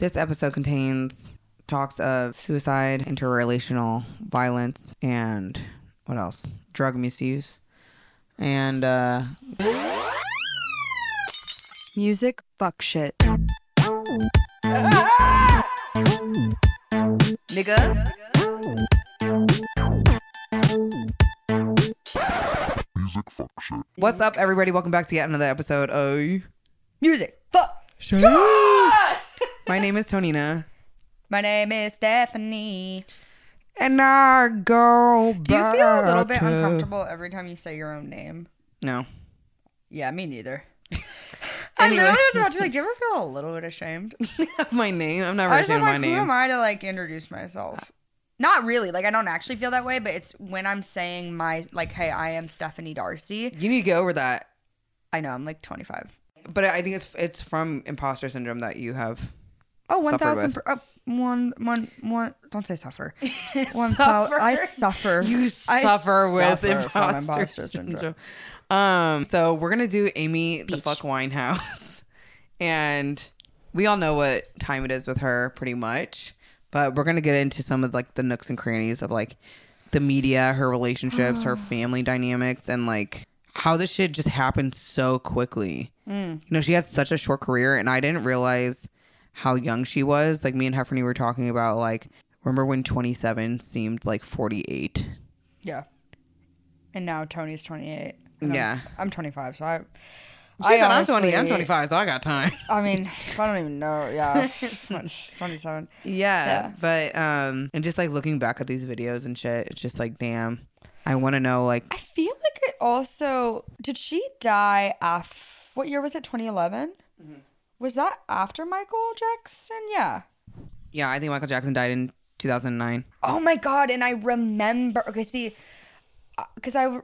This episode contains talks of suicide, interrelational violence, and what else? Drug misuse. And uh Music, fuck shit. Nigga. Music, fuck shit. what's up everybody? Welcome back to yet another episode of Music. Fuck. Shit. My name is Tonina. My name is Stephanie. And I go Do you feel a little bit to- uncomfortable every time you say your own name? No. Yeah, me neither. I Anyway. literally was about to be like, do you ever feel a little bit ashamed? Of my name. I'm never I just ashamed am of my like, who name. am I to like introduce myself? Not really. Like I don't actually feel that way, but it's when I'm saying my like, hey, I am Stephanie Darcy. You need to get over that. I know I'm like 25. But I think it's it's from imposter syndrome that you have. Oh, one thousand. oh, one, one, one. Don't say suffer. One thou- I suffer. You I suffer with suffer imposter, imposter syndrome. syndrome. Um, so we're gonna do Amy the fuck Winehouse, and we all know what time it is with her, pretty much. But we're gonna get into some of like the nooks and crannies of like the media, her relationships, her family dynamics, and like how this shit just happened so quickly. You know, she had such a short career, and I didn't realize how young she was. Like me and Hefferney were talking about, like, remember when 27 seemed like 48? Yeah. And now Tony's 28. and I'm- Yeah. I'm, 25, so I. She said, I'm 20, I'm 25, so I got time. I mean, I don't even know. Yeah. 27. Yeah, Yeah. but um, and just like looking back at these videos and shit, it's just like, damn, I want to know, like, I feel like it also. Did she die af What year was it? 2011? Mm-hmm. Was that after Michael Jackson? Yeah. yeah, I think Michael Jackson died in 2009. Oh my god! And I remember. Okay, see, uh, because I,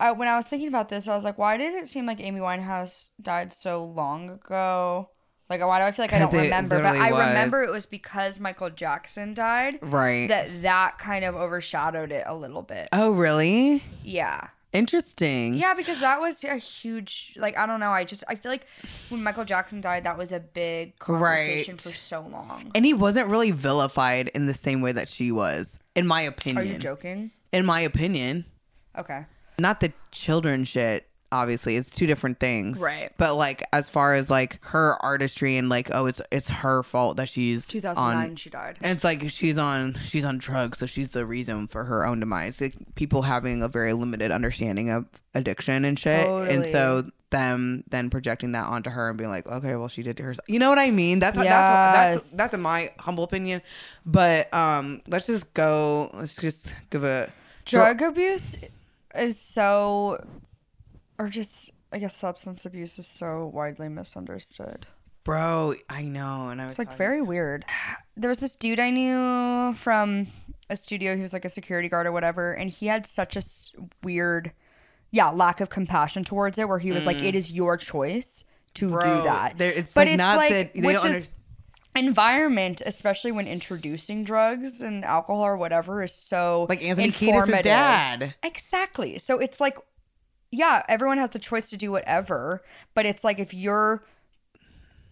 I, when I was thinking about this, I was like, why did it seem like Amy Winehouse died so long ago? Like, why do I feel like I don't remember? But I was. remember it was because Michael Jackson died. Right. That that kind of overshadowed it a little bit. oh, really? Yeah. Interesting. Yeah, because that was a huge like I don't know. I just I feel like when Michael Jackson died, that was a big conversation Right. for so long. And he wasn't really vilified in the same way that she was, in my opinion. Are you joking? In my opinion. Okay. Not the children shit, obviously. It's two different things. Right. But like as far as like her artistry and like, oh, it's it's her fault that she's 2009, on she died. And it's like she's on she's on drugs, so she's the reason for her own demise. Like, people having a very limited understanding of addiction and shit, and so them then projecting that onto her and being like, okay, well she did to herself. You know what I mean? That's what that's that's that's in my humble opinion. But um, let's just go. Let's just give a Drug abuse is so, or just I guess substance abuse is so widely misunderstood. bro. I know, and I was It's like very weird. There was this dude I knew from a studio. He was like a security guard or whatever, and he had such a weird, yeah, lack of compassion towards it. Where he was like, "It is your choice to Mm. Bro, do that." there- it's like not that- they which is environment, especially when introducing drugs and alcohol or whatever, is so like Anthony Kiedis' dad. Exactly. So it's like, yeah, everyone has the choice to do whatever, but it's like if your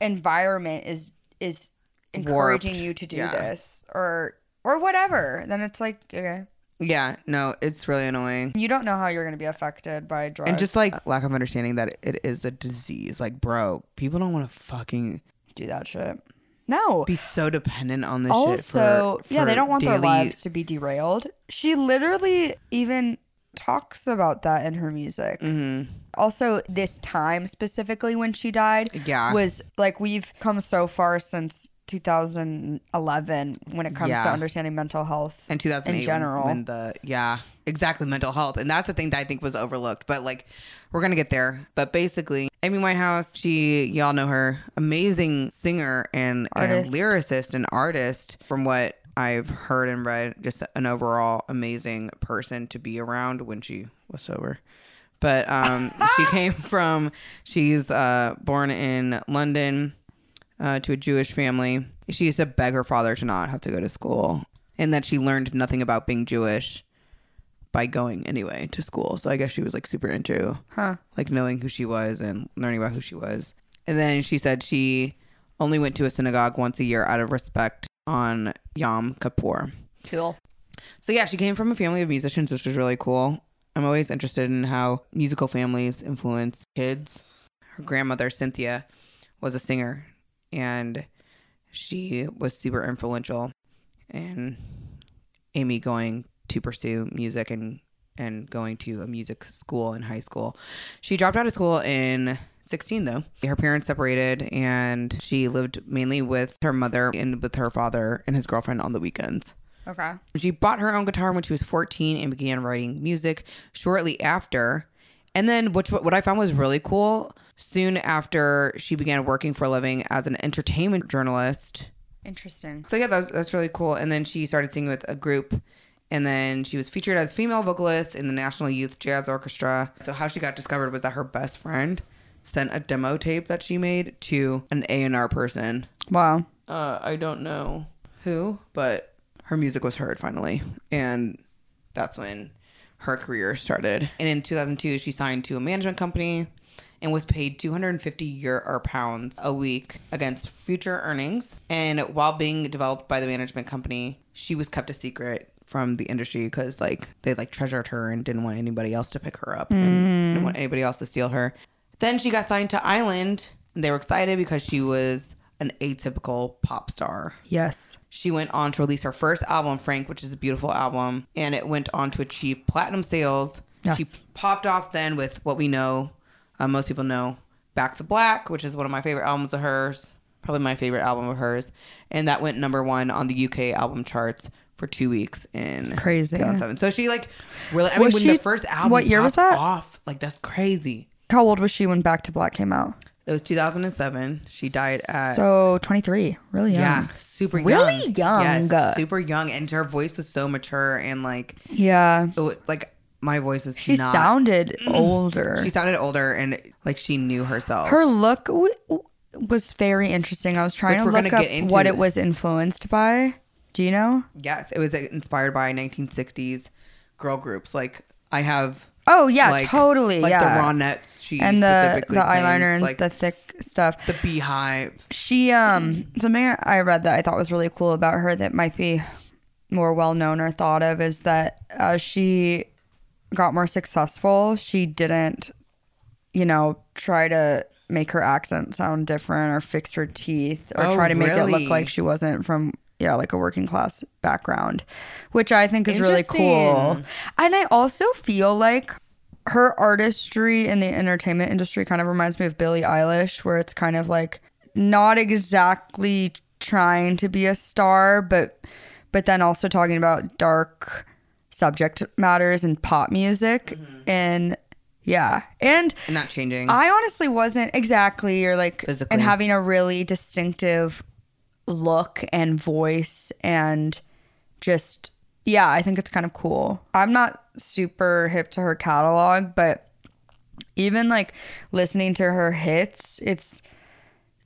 environment is is encouraging Warped. you to do Yeah. this or or whatever, then it's like okay, Yeah, no, it's really annoying. you don't know how you're going to be affected by drugs And just like lack of understanding that it is a disease. Like, bro, people don't want to fucking do that shit. No. be so dependent on this also, shit for, yeah, they don't want their lives to be derailed. She literally even talks about that in her music. Mm-hmm. Also, this time specifically when she died Yeah. was like we've come so far since 2011 when it comes to understanding mental health and 2008 in general. when the yeah exactly mental health and that's the thing that i think was overlooked but like we're gonna get there but basically amy winehouse she y'all know her amazing singer and, and lyricist and artist from what i've heard and read just an overall amazing person to be around when she was sober but um she came from she's uh born in london uh, to a Jewish family. She used to beg her father to not have to go to school, and that she learned nothing about being Jewish by going anyway to school. So I guess she was like super into Huh. like knowing who she was and learning about who she was. And then she said she only went to a synagogue once a year out of respect on Yom Kippur. Cool. So yeah, she came from a family of musicians, which was really cool. I'm always interested in how musical families influence kids. Her grandmother Cynthia was a singer, and she was super influential in Amy going to pursue music and and going to a music school in high school. She dropped out of school in 16 though. Her parents separated and she lived mainly with her mother and with her father and his girlfriend on the weekends. Okay. She bought her own guitar when she was 14 and began writing music shortly after. And then, which what I found was really cool, soon after she began working for a living as an entertainment journalist. Interesting. So yeah, that's that's really cool. And then she started singing with a group, and then she was featured as female vocalist in the National Youth Jazz Orchestra. So how she got discovered was that her best friend sent a demo tape that she made to an A and R person. Wow. Uh, I don't know who, but her music was heard finally, and that's when her career started. And in 2002, she signed to a management company and was paid 250 euro or pounds a week against future earnings. And while being developed by the management company, she was kept a secret from the industry because like they like treasured her and didn't want anybody else to pick her up and didn't want anybody else to steal her. Then she got signed to Island and they were excited because she was an atypical pop star. Yes. She went on to release her first album, Frank, which is a beautiful album, and it went on to achieve platinum sales. Yes. She popped off then with what we know, uh, most people know, Back to Black, which is one of my favorite albums of hers, probably my favorite album of hers, and that went number one on the UK album charts for two weeks in crazy. 2007. So she like really, I mean, Was when she- the first album what year was that? Off, like that's crazy. How old was she when Back to Black came out? It was 2007. She died at So 23. Really young. yeah, super young. Really young. Yes, super young, and her voice was so mature and like Yeah. it wa- like my voice is She not. sounded older. she sounded older and like she knew herself. Her look w- was very interesting. I was trying Which to look up get into. what it was influenced by. Do you know? yes, it was inspired by 1960s girl groups. Like I have. Oh yeah, like, totally. Like yeah. the Ronettes. She and the the eyeliner and like the thick stuff. the beehive. She um something I read that I thought was really cool about her that might be more well known or thought of is that as she got more successful, she didn't, you know, try to make her accent sound different or fix her teeth or Oh, try to make it look like she wasn't from yeah, like a working class background, which I think is really cool. And I also feel like her artistry in the entertainment industry kind of reminds me of Billie Eilish, where it's kind of like not exactly trying to be a star, but but then also talking about dark subject matters and pop music mm-hmm. and yeah. And And not changing. I honestly wasn't exactly or like Physically. and having a really distinctive look and voice and just yeah, I think it's kind of cool. I'm not super hip to her catalog, but even like listening to her hits, it's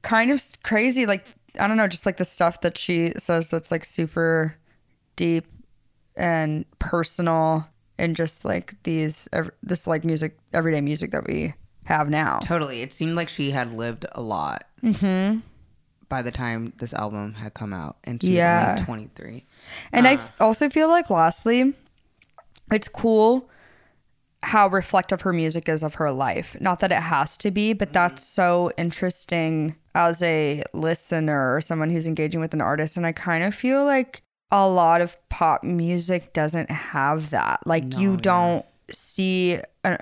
kind of crazy like I don't know, just like the stuff that she says that's like super deep and personal and just like these this like music everyday music that we have now. Totally. It seemed like she had lived a lot mm-hmm. By the time this album had come out. And she Yeah. was only 23. And I uh, f- also feel like lastly, it's cool how reflective her music is of her life. Not that it has to be, but that's mm-hmm. so interesting as a listener or someone who's engaging with an artist. And I kind of feel like a lot of pop music doesn't have that. Like you don't see a,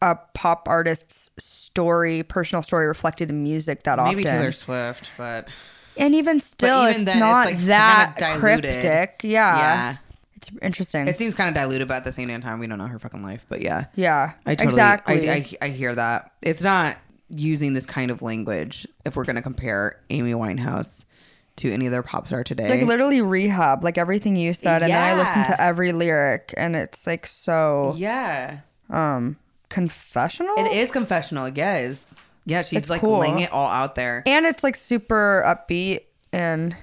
a pop artist's story, personal story reflected in music that Maybe often. Maybe Taylor Swift, but and even still, even it's then, it's, not like, that kinda diluted. cryptic. Yeah. yeah. It's interesting. It seems kind of diluted, but at the same time, we don't know her fucking life. But yeah. yeah, I totally, exactly. I, I, I hear that. It's not using this kind of language if we're going to compare Amy Winehouse to any other pop star today. like literally rehab, like everything you said, and then I listened to every lyric, and it's like so yeah. um confessional. It is confessional, yes. Yeah, she's It's like cool. laying it all out there. and it's like super upbeat and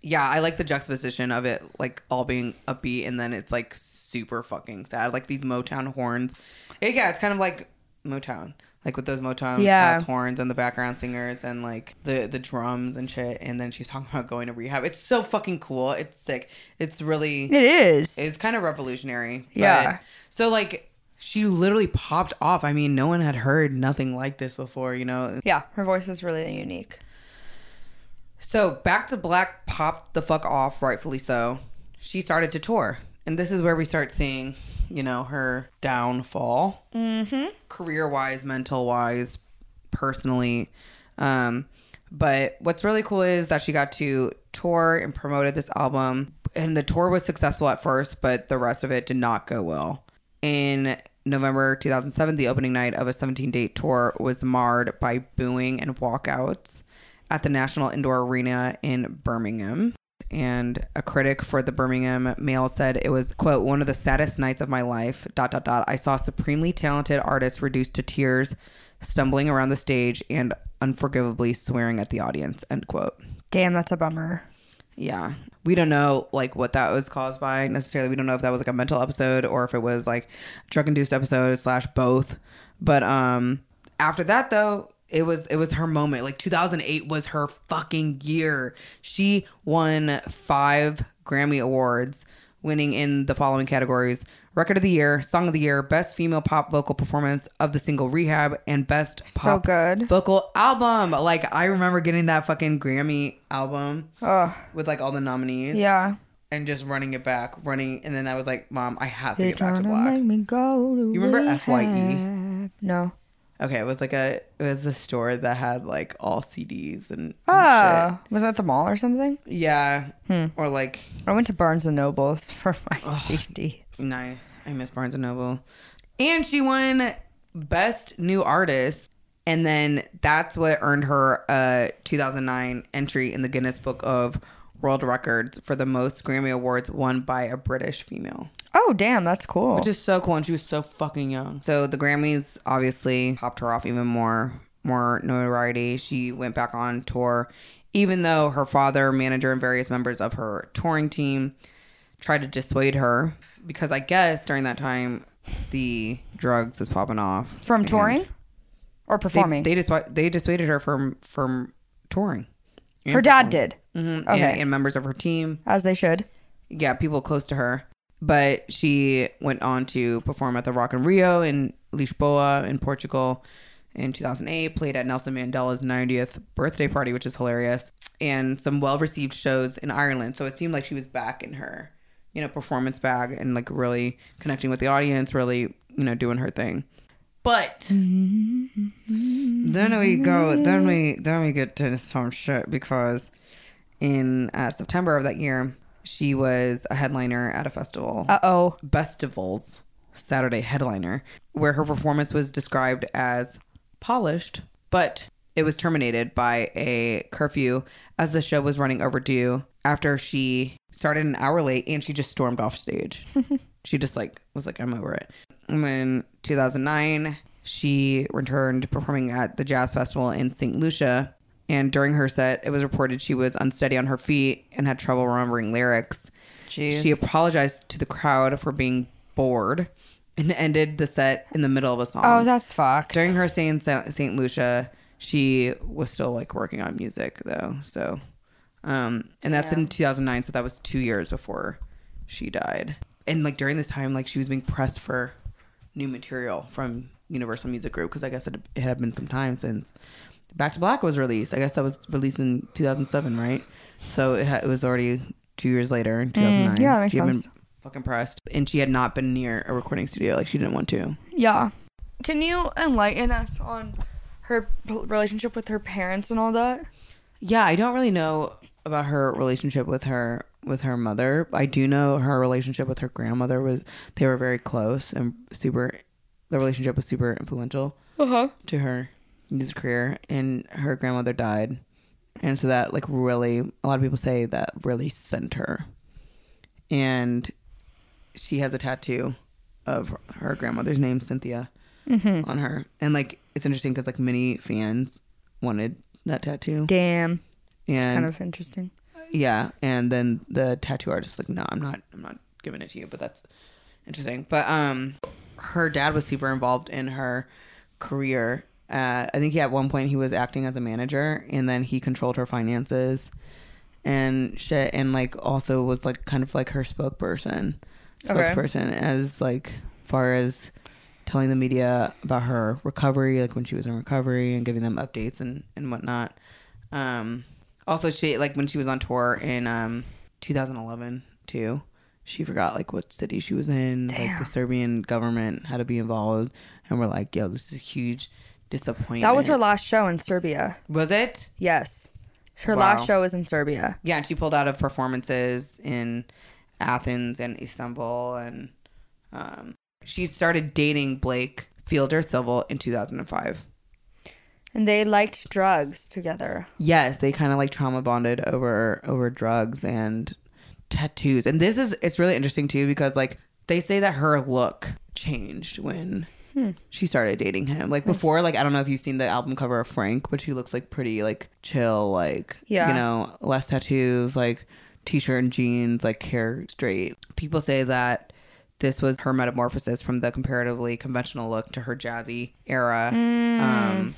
Yeah, I like the juxtaposition of it, like all being upbeat, and then it's like super fucking sad, like these Motown horns. It- yeah, it's kind of like Motown, like with those Motown Yeah. ass horns and the background singers and like the the drums and shit. And then she's talking about going to rehab. It's so fucking cool. It's sick. It's really It is. it's kind of revolutionary. But- Yeah. so like she literally popped off. I mean, no one had heard nothing like this before. You know. yeah, her voice is really unique. So Back to Black popped the fuck off, rightfully so. She started to tour, and this is where we start seeing, you know, her downfall, mm-hmm. career-wise, mental-wise, personally. Um, but what's really cool is that she got to tour and promoted this album, and the tour was successful at first, but the rest of it did not go well. In November 2007, the opening night of a 17 date tour was marred by booing and walkouts at the National Indoor Arena in Birmingham. And a critic for the Birmingham Mail said it was, quote, one of the saddest nights of my life, dot, dot, dot. I saw supremely talented artists reduced to tears, stumbling around the stage and unforgivably swearing at the audience, end quote. Damn, that's a bummer. Yeah. We don't know like what that was caused by necessarily. We don't know if that was like a mental episode or if it was like drug induced episode slash both. But um after that though, it was it was her moment. Like 2008 was her fucking year. She won 5 Grammy awards, winning in the following categories: Record of the Year, Song of the Year, Best Female Pop Vocal Performance of the Single Rehab, and Best So Pop good. Vocal Album. Like I remember getting that fucking Grammy album Oh, with like all the nominees yeah. and just running it back, running, and then I was like, "Mom, I have to They get back to black." make me go You remember E? rehab. No. Okay, it was like a it was a store that had like all CDs and, and Oh, was that the mall or something? yeah, Hmm. or like I went to Barnes and Nobles for my CDs. Nice. I miss Barnes and Noble, and she won Best New Artist, and then that's what earned her a 2009 entry in the Guinness Book of World Records for the most Grammy awards won by a British female. Oh, damn, that's cool. which is so cool and she was so fucking young so the grammys obviously popped her off even more more notoriety she went back on tour even though her father manager and various members of her touring team tried to dissuade her because i guess during that time the drugs was popping off From touring or performing? they just they dissuaded her from from touring her dad did, Mhm, Okay. and, and members of her team as they should. yeah, people close to her. But she went on to perform at the Rock and Rio in Lisboa in Portugal in 2008, played at Nelson Mandela's 90th birthday party, which is hilarious, and some well received shows in Ireland. So it seemed like she was back in her, you know, performance bag and like really connecting with the audience, really, you know, doing her thing. But then we go, then we, then we get to some shit because in uh, September of that year, she was a headliner at a festival, Uh oh. Bestival's Saturday headliner, where her performance was described as polished, but it was terminated by a curfew as the show was running overdue after she started an hour late and she just stormed off stage. she just like was like, I'm over it. And then 2009, she returned performing at the Jazz Festival in St. Lucia. And during her set, it was reported she was unsteady on her feet and had trouble remembering lyrics. Jeez. She apologized to the crowd for being bored and ended the set in the middle of a song. oh, that's fucked. During her stay in St. Lucia, she was still like working on music though. So, um, and that's in 2009. So that was two years before she died. And like during this time, like she was being pressed for new material from Universal Music Group because I guess it, it had been some time since Back to Black was released. I guess that was released in 2007, right? So it, ha- it was already two years later in 2009. Mm, yeah, that makes she had sense. been fucking pressed, and she had not been near a recording studio. Like she didn't want to. Yeah. Can you enlighten us on her p- relationship with her parents and all that? Yeah, I don't really know about her relationship with her with her mother. I do know her relationship with her grandmother was they were very close and super. The relationship was super influential Uh huh. to her music career, and her grandmother died, and so that like really a lot of people say that really sent her, and she has a tattoo of her grandmother's name Cynthia on her, and like it's interesting because like many fans wanted that tattoo, Damn. And kind of interesting. yeah, and then the tattoo artist was like, "No, I'm not. I'm not giving it to you." But that's interesting. But um, her dad was super involved in her career Uh, I think he at one point he was acting as a manager, and then he controlled her finances and shit, and like also was like kind of like her spokesperson, Okay. spokesperson as like far as telling the media about her recovery, like when she was in recovery, and giving them updates and and whatnot. Um, also, she like when she was on tour in um 2011 too. She forgot like what city she was in. Like the Serbian government had to be involved, and we're like, "Yo, this is a huge disappointment." That was her last show in Serbia. Was it? Yes. Her Wow. last show was in Serbia. Yeah, and she pulled out of performances in Athens and Istanbul, and um, she started dating Blake Fielder Civil in 2005. And they liked drugs together. Yes, they kind of like trauma bonded over over drugs and tattoos. And this is it's really interesting too because like they say that her look changed when hmm. she started dating him. Like hmm. before, like I don't know if you've seen the album cover of Frank, but she looks like pretty like chill, like Yeah. you know, less tattoos, like t-shirt and jeans, like hair straight. People say that this was her metamorphosis from the comparatively conventional look to her jazzy era. Mm. Um,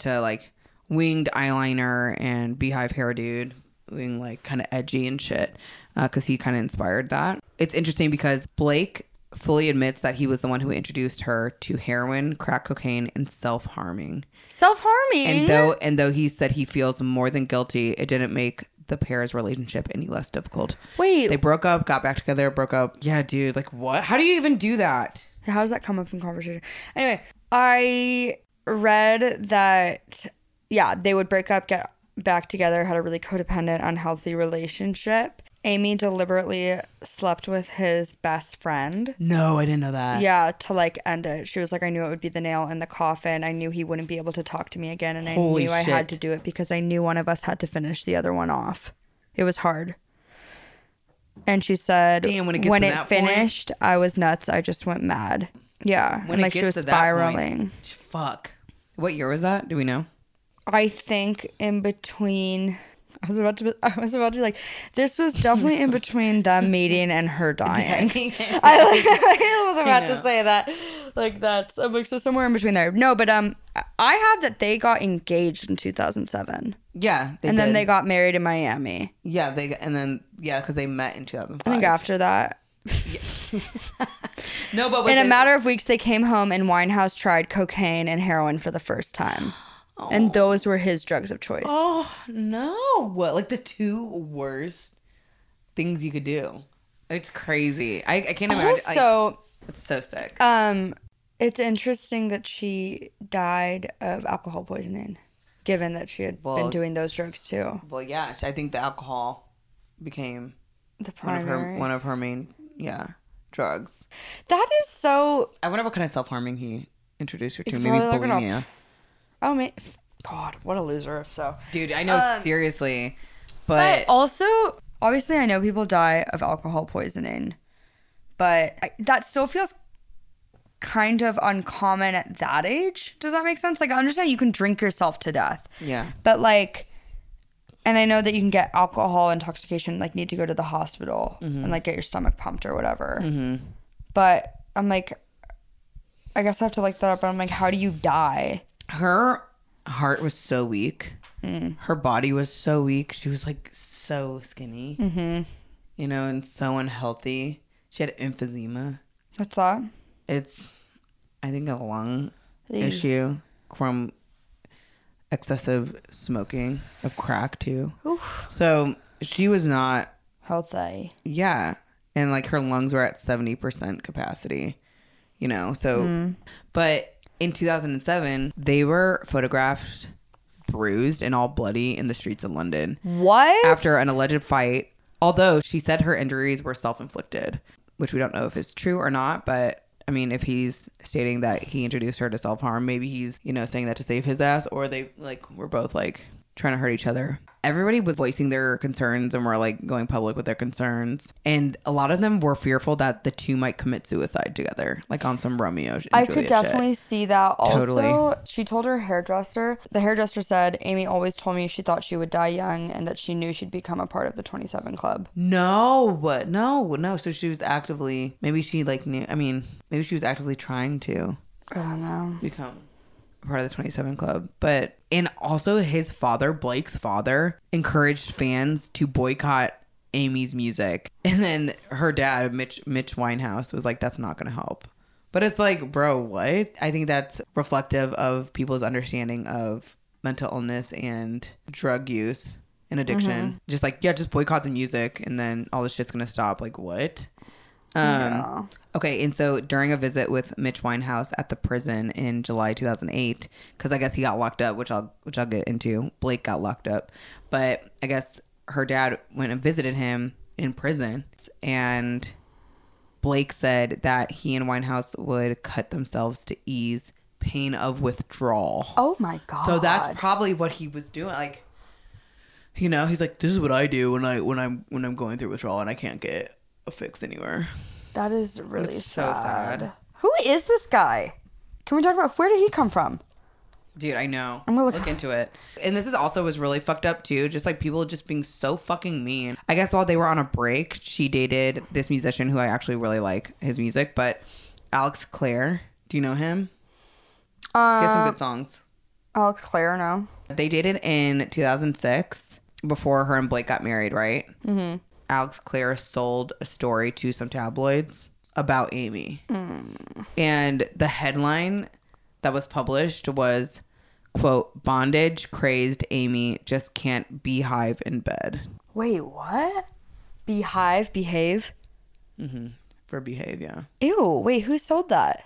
to like winged eyeliner and beehive hair dude being like kind of edgy and shit uh, because he kind of inspired that. It's interesting because blake fully admits that he was the one who introduced her to heroin crack cocaine and self-harming. Self harming. and though and though he said he feels more than guilty it didn't make the pair's relationship any less difficult. Wait, they broke up got back together broke up. Yeah dude like what? How do you even do that? How does that come up in conversation? Anyway, I read that, yeah, they would break up, get back together, had a really codependent, unhealthy relationship. Amy deliberately slept with his best friend. no i didn't know that Yeah, to like end it. She was like, I knew it would be the nail in the coffin. I knew he wouldn't be able to talk to me again. And I Holy knew I had to do it because I knew one of us had to finish the other one off. It was hard. And she said, Damn, when it gets when it that point- finished, I was nuts. I just went mad. Yeah. when and like she was that point- spiraling. fuck what year was that do we know I think in between. I was about to. I was about to be like, this was definitely in between them meeting and her dying. I, I was about to say that. Like that's I'm like so somewhere in between there. No, but um, I have that they got engaged in 2007, Yeah, they and then they got married in Miami. yeah they and then yeah because they met in 2005. I think after that, no, but in a matter of weeks, they came home and Winehouse tried cocaine and heroin for the first time, and those were his drugs of choice. Oh no! What like the two worst things you could do? It's crazy. I, I can't imagine. like, also, it's so sick. um, it's interesting that she died of alcohol poisoning, given that she had Well- been doing those drugs too. well, yeah, I think the alcohol became The one of primary. her one of her main yeah drugs. that is so I wonder what kind of self harming he introduced her to. Maybe probably like an bulimia. Oh man, God, what a loser! If so, Dude, I know Um, seriously, but but, also obviously, I know people die of alcohol poisoning, but I, that still feels kind of uncommon at that age. Does that make sense? Like, I understand you can drink yourself to death, yeah, but like, and I know that you can get alcohol intoxication, like need to go to the hospital and like get your stomach pumped or whatever. But I'm like, I guess I have to look that up. But I'm like, how do you die? her heart was so weak. Mm. Her body was so weak. She was like so skinny, mm-hmm. you know, and so unhealthy. She had emphysema. What's that? It's, I think, a lung Ew. issue from excessive smoking of crack too. Oof. So she was not, Healthy. yeah, and like her lungs were at seventy percent capacity, you know. So, hmm. but in two thousand and seven, they were photographed bruised and all bloody in the streets of London What? after an alleged fight. Although she said her injuries were self inflicted, which we don't know if it's true or not, but I mean, if he's stating that he introduced her to self harm, maybe he's, you know, saying that to save his ass, or they like were both like trying to hurt each other. Everybody was voicing their concerns and were like going public with their concerns. And a lot of them were fearful that the two might commit suicide together, like on some Romeo. and I could Juliet shit. definitely see that. Also, Totally. she told her hairdresser. The hairdresser said, "Amy always told me she thought she would die young, and that she knew she'd become a part of the 27 Club." No, but no, no. So she was actively, maybe she like knew, I mean, maybe she was actively trying to I don't know. become part of the 27 Club. But and also his father, Blake's father, encouraged fans to boycott Amy's music, and then her dad, Mitch Mitch Winehouse, was like, "That's not going to help." But it's like, bro, what? I think that's reflective of people's understanding of mental illness and drug use and addiction. Mm-hmm. Just like, yeah, just boycott the music and then all this shit's gonna stop. Like, what? Um, Okay, and so during a visit with Mitch Winehouse at the prison in July 2008, because I guess he got locked up, which I'll which I'll get into. Blake got locked up, but I guess her dad went and visited him in prison, and Blake said that he and Winehouse would cut themselves to ease pain of withdrawal. Oh my god. So that's probably what he was doing. Like, you know, he's like, "This is what I do when I when I'm when I'm going through withdrawal and I can't get a fix anywhere." that is really It's so sad. sad. Who is this guy? Can we talk about where did he come from? Dude, I know. I'm gonna look, look- into it. And this is also was really fucked up too. Just like people just being so fucking mean. I guess while they were on a break, she dated this musician who I actually really like his music, but Alex Clare. Do you know him? He has some Uh, good songs. Alex Clare, no. They dated in 2006 before her and Blake got married, right? Mm-hmm. Alex Clare sold a story to some tabloids about Amy. And the headline that was published was, quote, bondage crazed Amy just can't beehive in bed Wait, what? Beehive, behave. Mm-hmm. for behave, yeah. Ew, wait, who sold that?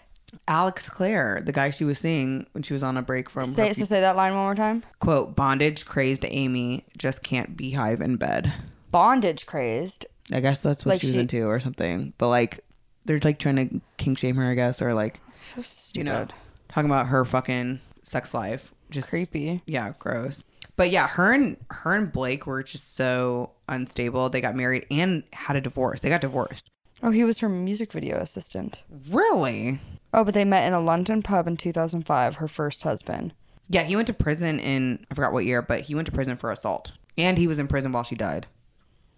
Alex Clare, the guy she was seeing when she was on a break from Say so say that line one more time. quote, bondage crazed Amy just can't beehive in bed. Bondage crazed. I guess that's what Like she was she- into or something. But like they're like trying to kink shame her, I guess, or like So stupid. you know talking about her fucking sex life. Just Creepy. Yeah, gross. But yeah, her and her and Blake were just so unstable. They got married and had a divorce. They got divorced. Oh, he was her music video assistant. Really? Oh, but they met in a London pub in 2005, her first husband. Yeah, he went to prison in I forgot what year, but he went to prison for assault. And he was in prison while she died.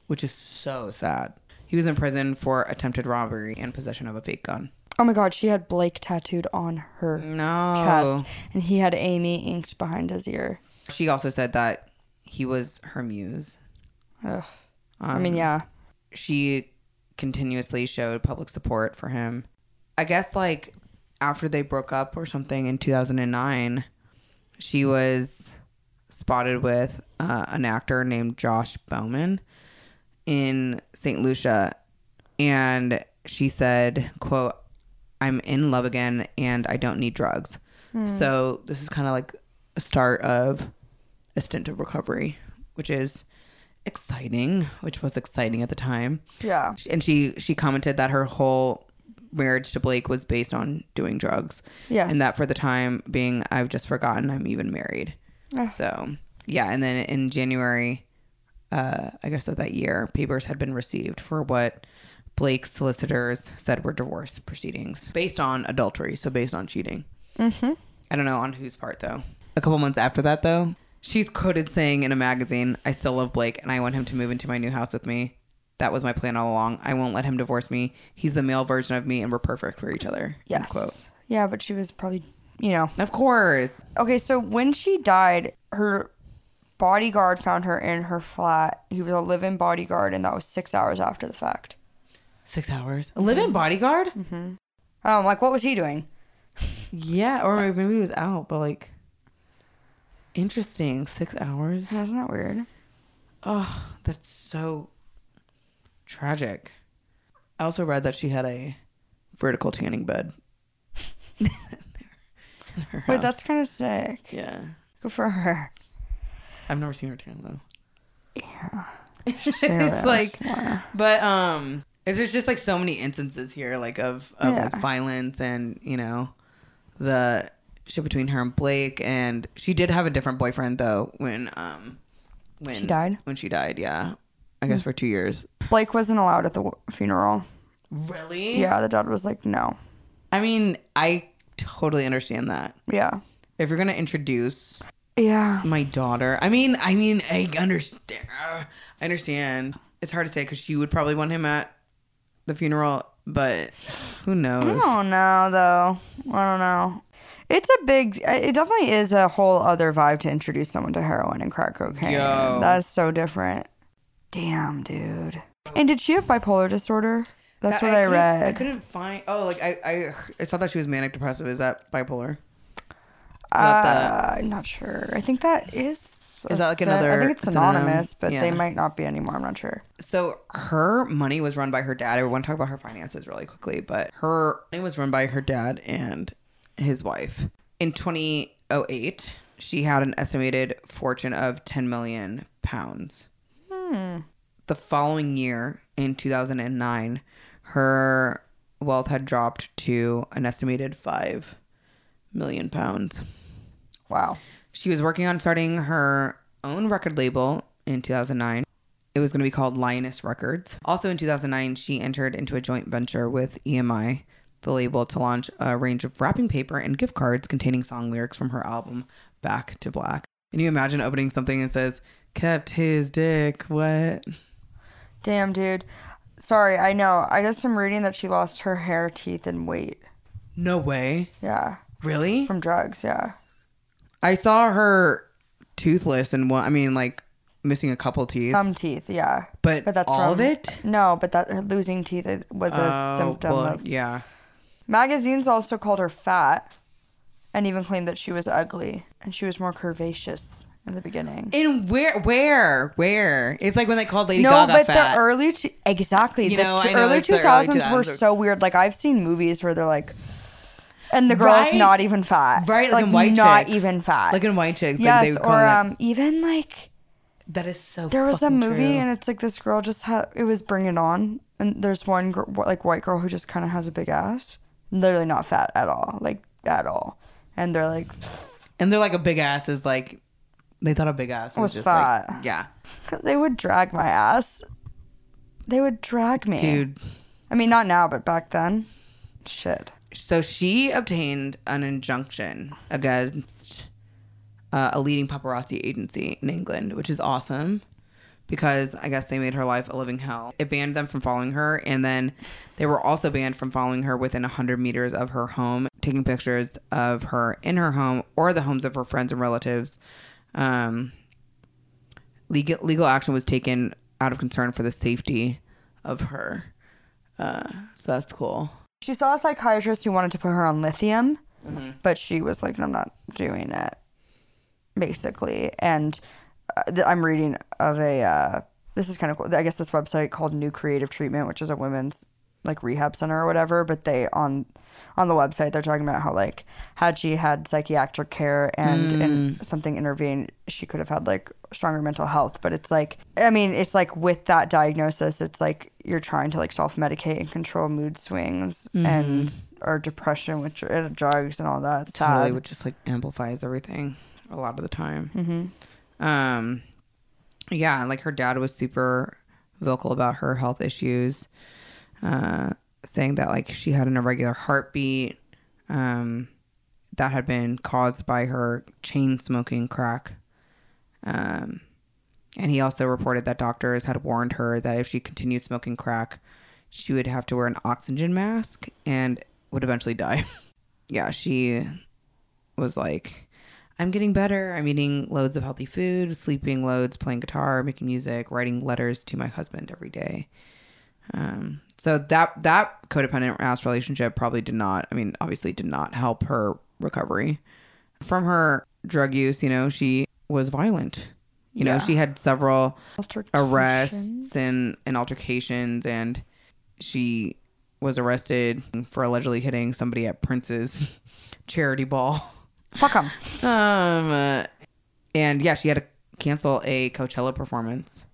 Which is so sad. He was in prison for attempted robbery and possession of a fake gun. Oh my god, she had Blake tattooed on her No. chest, and he had Amy inked behind his ear. She also said that he was her muse. Ugh. I mean, yeah. She continuously showed public support for him. I guess like after they broke up or something in 2009, she was spotted with uh, an actor named Josh Bowman in St. Lucia and she said, quote, I'm in love again and I don't need drugs. Hmm. So this is kind of like a start of a stint of recovery, which is exciting, which was exciting at the time. Yeah. And she she commented that her whole marriage to Blake was based on doing drugs. Yes. And that for the time being, I've just forgotten I'm even married. Ugh. So yeah, and then in January, uh, I guess of that year, papers had been received for what Blake's solicitors said were divorce proceedings based on adultery, so based on cheating. Mm-hmm. I don't know on whose part though. A couple months after that though, she's quoted saying in a magazine, "I still love Blake and I want him to move into my new house with me." That was my plan all along. I won't let him divorce me. He's the male version of me, and we're perfect for each other. Yes. Quote. Yeah, but she was probably, you know. Of course. Okay, so when she died, her bodyguard found her in her flat. He was a live-in bodyguard, and that was six hours after the fact. Six hours. A live-in mm-hmm. bodyguard. Mm-hmm. Oh, I'm like, what was he doing? Yeah, or maybe he was out, but like interesting. Six hours. Isn't that weird? Oh, that's so tragic. I also read that she had a vertical tanning bed. in her Wait, that's kind of sick. yeah. Good for her. I've never seen her tan though. Yeah. it's like- yeah. But um, it's just, just like so many instances here, like of of Yeah. like violence and you know, the shit between her and Blake, and she did have a different boyfriend though when um when She died? when she died. Yeah, I guess for two years. Blake wasn't allowed at the funeral. Really? Yeah, the dad was like, no. I mean, I totally understand that. Yeah. If you're gonna introduce Yeah. my daughter, I mean, I mean, I understand. I understand. It's hard to say because she would probably want him at the funeral, but who knows? I don't know though. I don't know. It's a big. It definitely is a whole other vibe to introduce someone to heroin and crack cocaine. Yo. That's so different. Damn, dude. And did she have bipolar disorder? That's That- what I, couldn't- read. I couldn't find. Oh, like I, I, I saw that she was manic depressive. Is that bipolar? That Uh, I'm not sure. I think that is. Is that like a syn- I think it's synonym? synonymous, but they might not be anymore. I'm not sure. So her money was run by her dad. I want to talk about her finances really quickly, but her money was run by her dad and his wife. In 2008, she had an estimated fortune of 10 million pounds. The following year, in 2009, her wealth had dropped to an estimated 5 million pounds. Wow. She was working on starting her own record label in 2009. It was going to be called Lioness Records. Also in 2009, she entered into a joint venture with EMI, the label, to launch a range of wrapping paper and gift cards containing song lyrics from her album Back to Black. Can you imagine opening something and says, kept his dick wet? Damn, dude. Sorry, I know. I just am reading that she lost her hair, teeth, and weight. No way. Yeah, Really? from drugs. Yeah. I saw her toothless and one, I mean, like missing a couple teeth. Some teeth, yeah. but, But that's all of it? No, but that losing teeth was a Oh, symptom well, of. yeah. Magazines also called her fat, and even claimed that she was ugly and she was more curvaceous in the beginning. In where, where, where? It's like when they called Lady no, Gaga but fat. the early two, exactly You the know, t- I know early it's the early thousands were 2000s. so weird. Like I've seen movies where they're like, and the girl's Right? not even fat, right, like, Like in white not chicks. even fat. like in white chicks. yes, like they would call or it- um, even like that is so. there was a movie true. and it's like this girl just had it was Bring It On, and there's one gr- like white girl who just kind of has a big ass, literally not fat at all, like at all, and they're like, and they're like a big ass is like they thought a big ass was, Was just fat. like yeah, they would drag my ass, they would drag me, dude. I mean, not now, but back then, shit. So she obtained an injunction against uh, a leading paparazzi agency in England, which is awesome because I guess they made her life a living hell. It banned them from following her, and then they were also banned from following her within 100 meters of her home, taking pictures of her in her home or the homes of her friends and relatives. Um, legal legal action was taken out of concern for the safety of her. Uh, so that's cool. She saw a psychiatrist who wanted to put her on lithium, Mm-hmm. but she was like, "I'm not doing it." Basically, and uh, th- I'm reading of a. Uh, this is kind of cool. I guess this website called New Creative Treatment, which is a women's like rehab center or whatever. But they on on the website they're talking about how like had she had psychiatric care and Mm. and something intervened, she could have had like stronger mental health. But it's like I mean, it's like with that diagnosis, it's like you're trying to like self medicate and control mood swings and or depression, which are drugs and all that. It's totally sad. which just like amplifies everything a lot of the time mm-hmm. um yeah like her dad was super vocal about her health issues uh saying that like she had an irregular heartbeat um that had been caused by her chain smoking crack um and he also reported that doctors had warned her that if she continued smoking crack she would have to wear an oxygen mask and would eventually die yeah she was like, I'm getting better. I'm eating loads of healthy food, sleeping loads, playing guitar, making music, writing letters to my husband every day. Um, so that that codependent ass relationship probably did not. I mean, obviously, did not help her recovery from her drug use. You know, she was violent. You know, she had several arrests and, and altercations and she was arrested for allegedly hitting somebody at Prince's charity ball. Fuck 'em. Um, uh, and yeah, she had to cancel a Coachella performance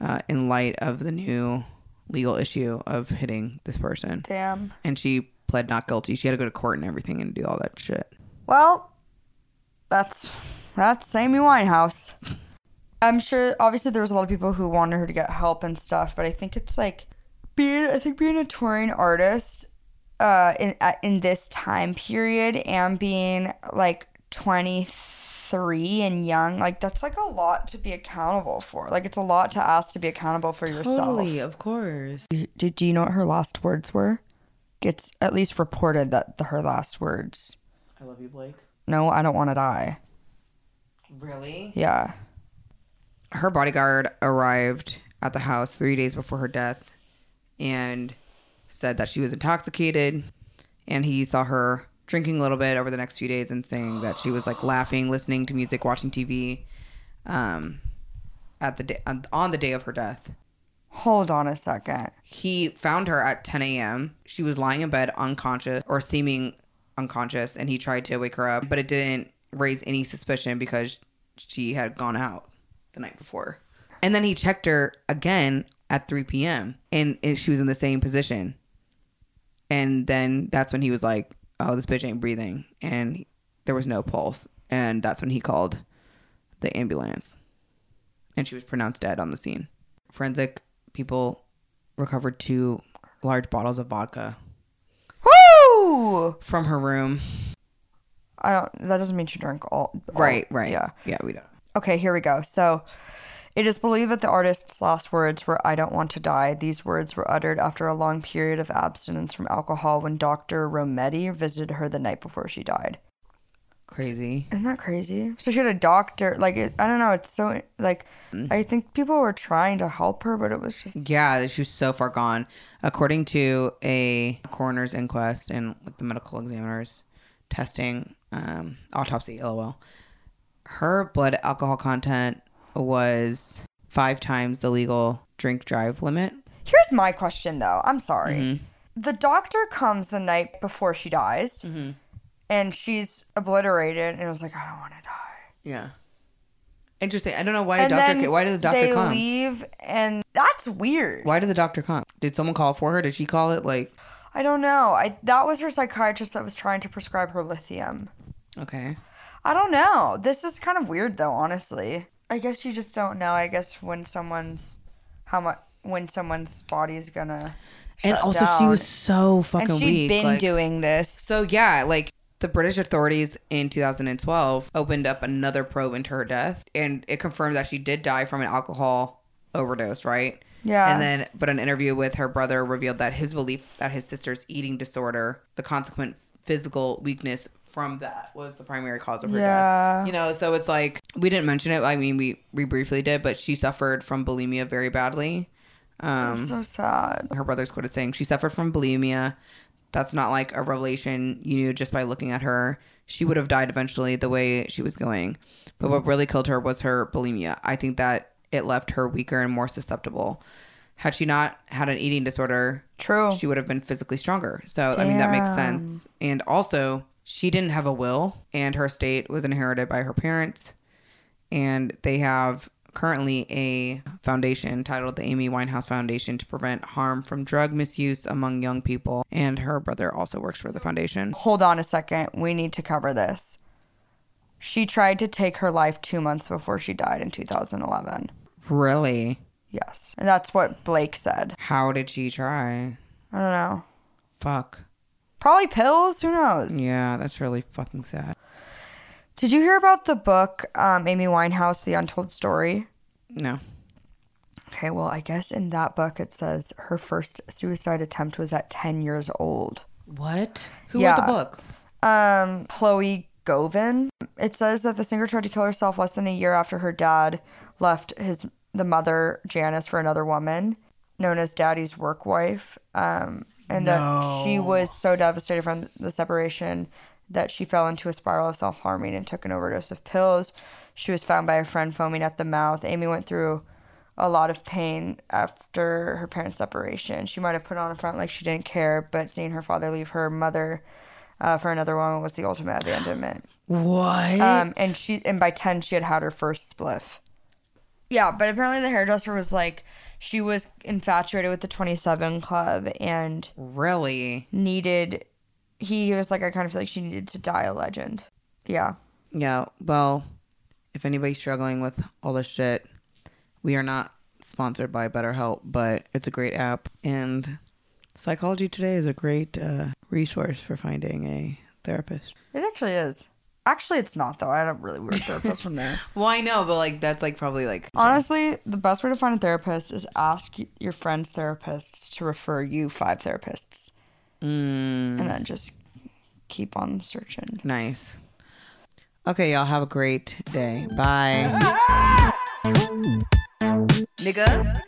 uh, in light of the new legal issue of hitting this person. Damn. And she pled not guilty. She had to go to court and everything and do all that shit. Well, that's that's Amy Winehouse. I'm sure. Obviously, there was a lot of people who wanted her to get help and stuff, but I think it's like being. I think being a touring artist, uh, in in this time period and being like 23 and young, like that's like a lot to be accountable for. Like it's a lot to ask to be accountable for yourself. Totally, of course. Did do you know what her last words were? It's at least reported that the, her last words I love you, Blake. No, I don't want to die. Really? Yeah. Her bodyguard arrived at the house three days before her death and said that she was intoxicated. And he saw her drinking a little bit over the next few days and saying that she was like laughing, listening to music, watching TV um, at the day, on, on the day of her death. Hold on a second. He found her at 10 a.m. She was lying in bed unconscious or seeming unconscious, and he tried to wake her up, but it didn't raise any suspicion because she had gone out the night before. And then he checked her again at 3 p.m. and she was in the same position. And then that's when he was like, "Oh, this bitch ain't breathing," and there was no pulse. And that's when he called the ambulance, and she was pronounced dead on the scene. Forensic people recovered two large bottles of vodka Woo! from her room. I don't. That doesn't mean she drank all. all- Right, right. Yeah. yeah, we don't. Okay, here we go. So, it is believed that the artist's last words were, I don't want to die. These words were uttered after a long period of abstinence from alcohol when Dr. Romete visited her the night before she died. Crazy. Isn't that crazy? So, she had a doctor. Like, it, I don't know. It's so, like, I think people were trying to help her, but it was just. Yeah, she was so far gone. According to a coroner's inquest and like the medical examiner's testing, um, autopsy, lol, her blood alcohol content was five times the legal drink drive limit. Here's my question, though. I'm sorry. Mm-hmm. The doctor comes the night before she dies, mm-hmm. and she's obliterated, and it was like, I don't want to die. Yeah. Interesting. I don't know why and did doctor. Why did the doctor they come? leave, and that's weird. Why did the doctor come? Did someone call for her? Did she call it? Like, I don't know. I that was her psychiatrist that was trying to prescribe her lithium. okay. I don't know. This is kind of weird, though. Honestly, I guess you just don't know. I guess when someone's how much when someone's body's gonna. And also, she was so fucking and she'd weak. been like- doing this. So yeah, like the British authorities in 2012 opened up another probe into her death, and it confirmed that she did die from an alcohol overdose, right? Yeah. And then, but an interview with her brother revealed that his belief that his sister's eating disorder, the consequent physical weakness from that, was the primary cause of her Yeah. death. You know, so it's like we didn't mention it. I mean, we we briefly did, but she suffered from bulimia very badly. Um, so sad. her brother's quoted saying she suffered from bulimia. That's not like a revelation you knew just by looking at her. She would have died eventually the way she was going. But what really killed her was her bulimia. I think that it left her weaker and more susceptible. Had she not had an eating disorder, True. she would have been physically stronger. So, I mean, that makes sense. And also, she didn't have a will, and her estate was inherited by her parents. And they have currently a foundation titled the Amy Winehouse Foundation to prevent harm from drug misuse among young people. And her brother also works for the foundation. Hold on a second. We need to cover this. She tried to take her life two months before she died in 2011. Really? Yes. And that's what Blake said. How did she try? I don't know. Fuck. Probably pills. Who knows? Yeah, that's really fucking sad. Did you hear about the book, um, Amy Winehouse, The Untold Story? No. Okay, well, I guess in that book it says her first suicide attempt was at 10 years old. What? Who Yeah. wrote the book? Um, Chloe Govan. It says that the singer tried to kill herself less than a year after her dad left his the mother Janis for another woman, known as Daddy's work wife. Um, and that she was so devastated from the separation that she fell into a spiral of self harming and took an overdose of pills. She was found by a friend foaming at the mouth. Amy went through a lot of pain after her parents' separation. She might have put on a front like she didn't care, but seeing her father leave her mother uh, for another woman was the ultimate abandonment. What? Um, and she and by ten she had had her first spliff. Yeah, but apparently the hairdresser was like she was infatuated with the Twenty Seven Club and really? needed. He was like, I kind of feel like she needed to die a legend. Yeah. Yeah, well, if anybody's struggling with all this shit, we are not sponsored by BetterHelp, but it's a great app. And Psychology Today is a great uh, resource for finding a therapist. It actually is. Actually, it's not though. I had a really weird therapist from there. Well, I know, but like that's like probably like Honestly, the best way to find a therapist is ask your friend's therapists to refer you five therapists, mm, and then just keep on searching. Nice. Okay, y'all have a great day. Bye. Nigga.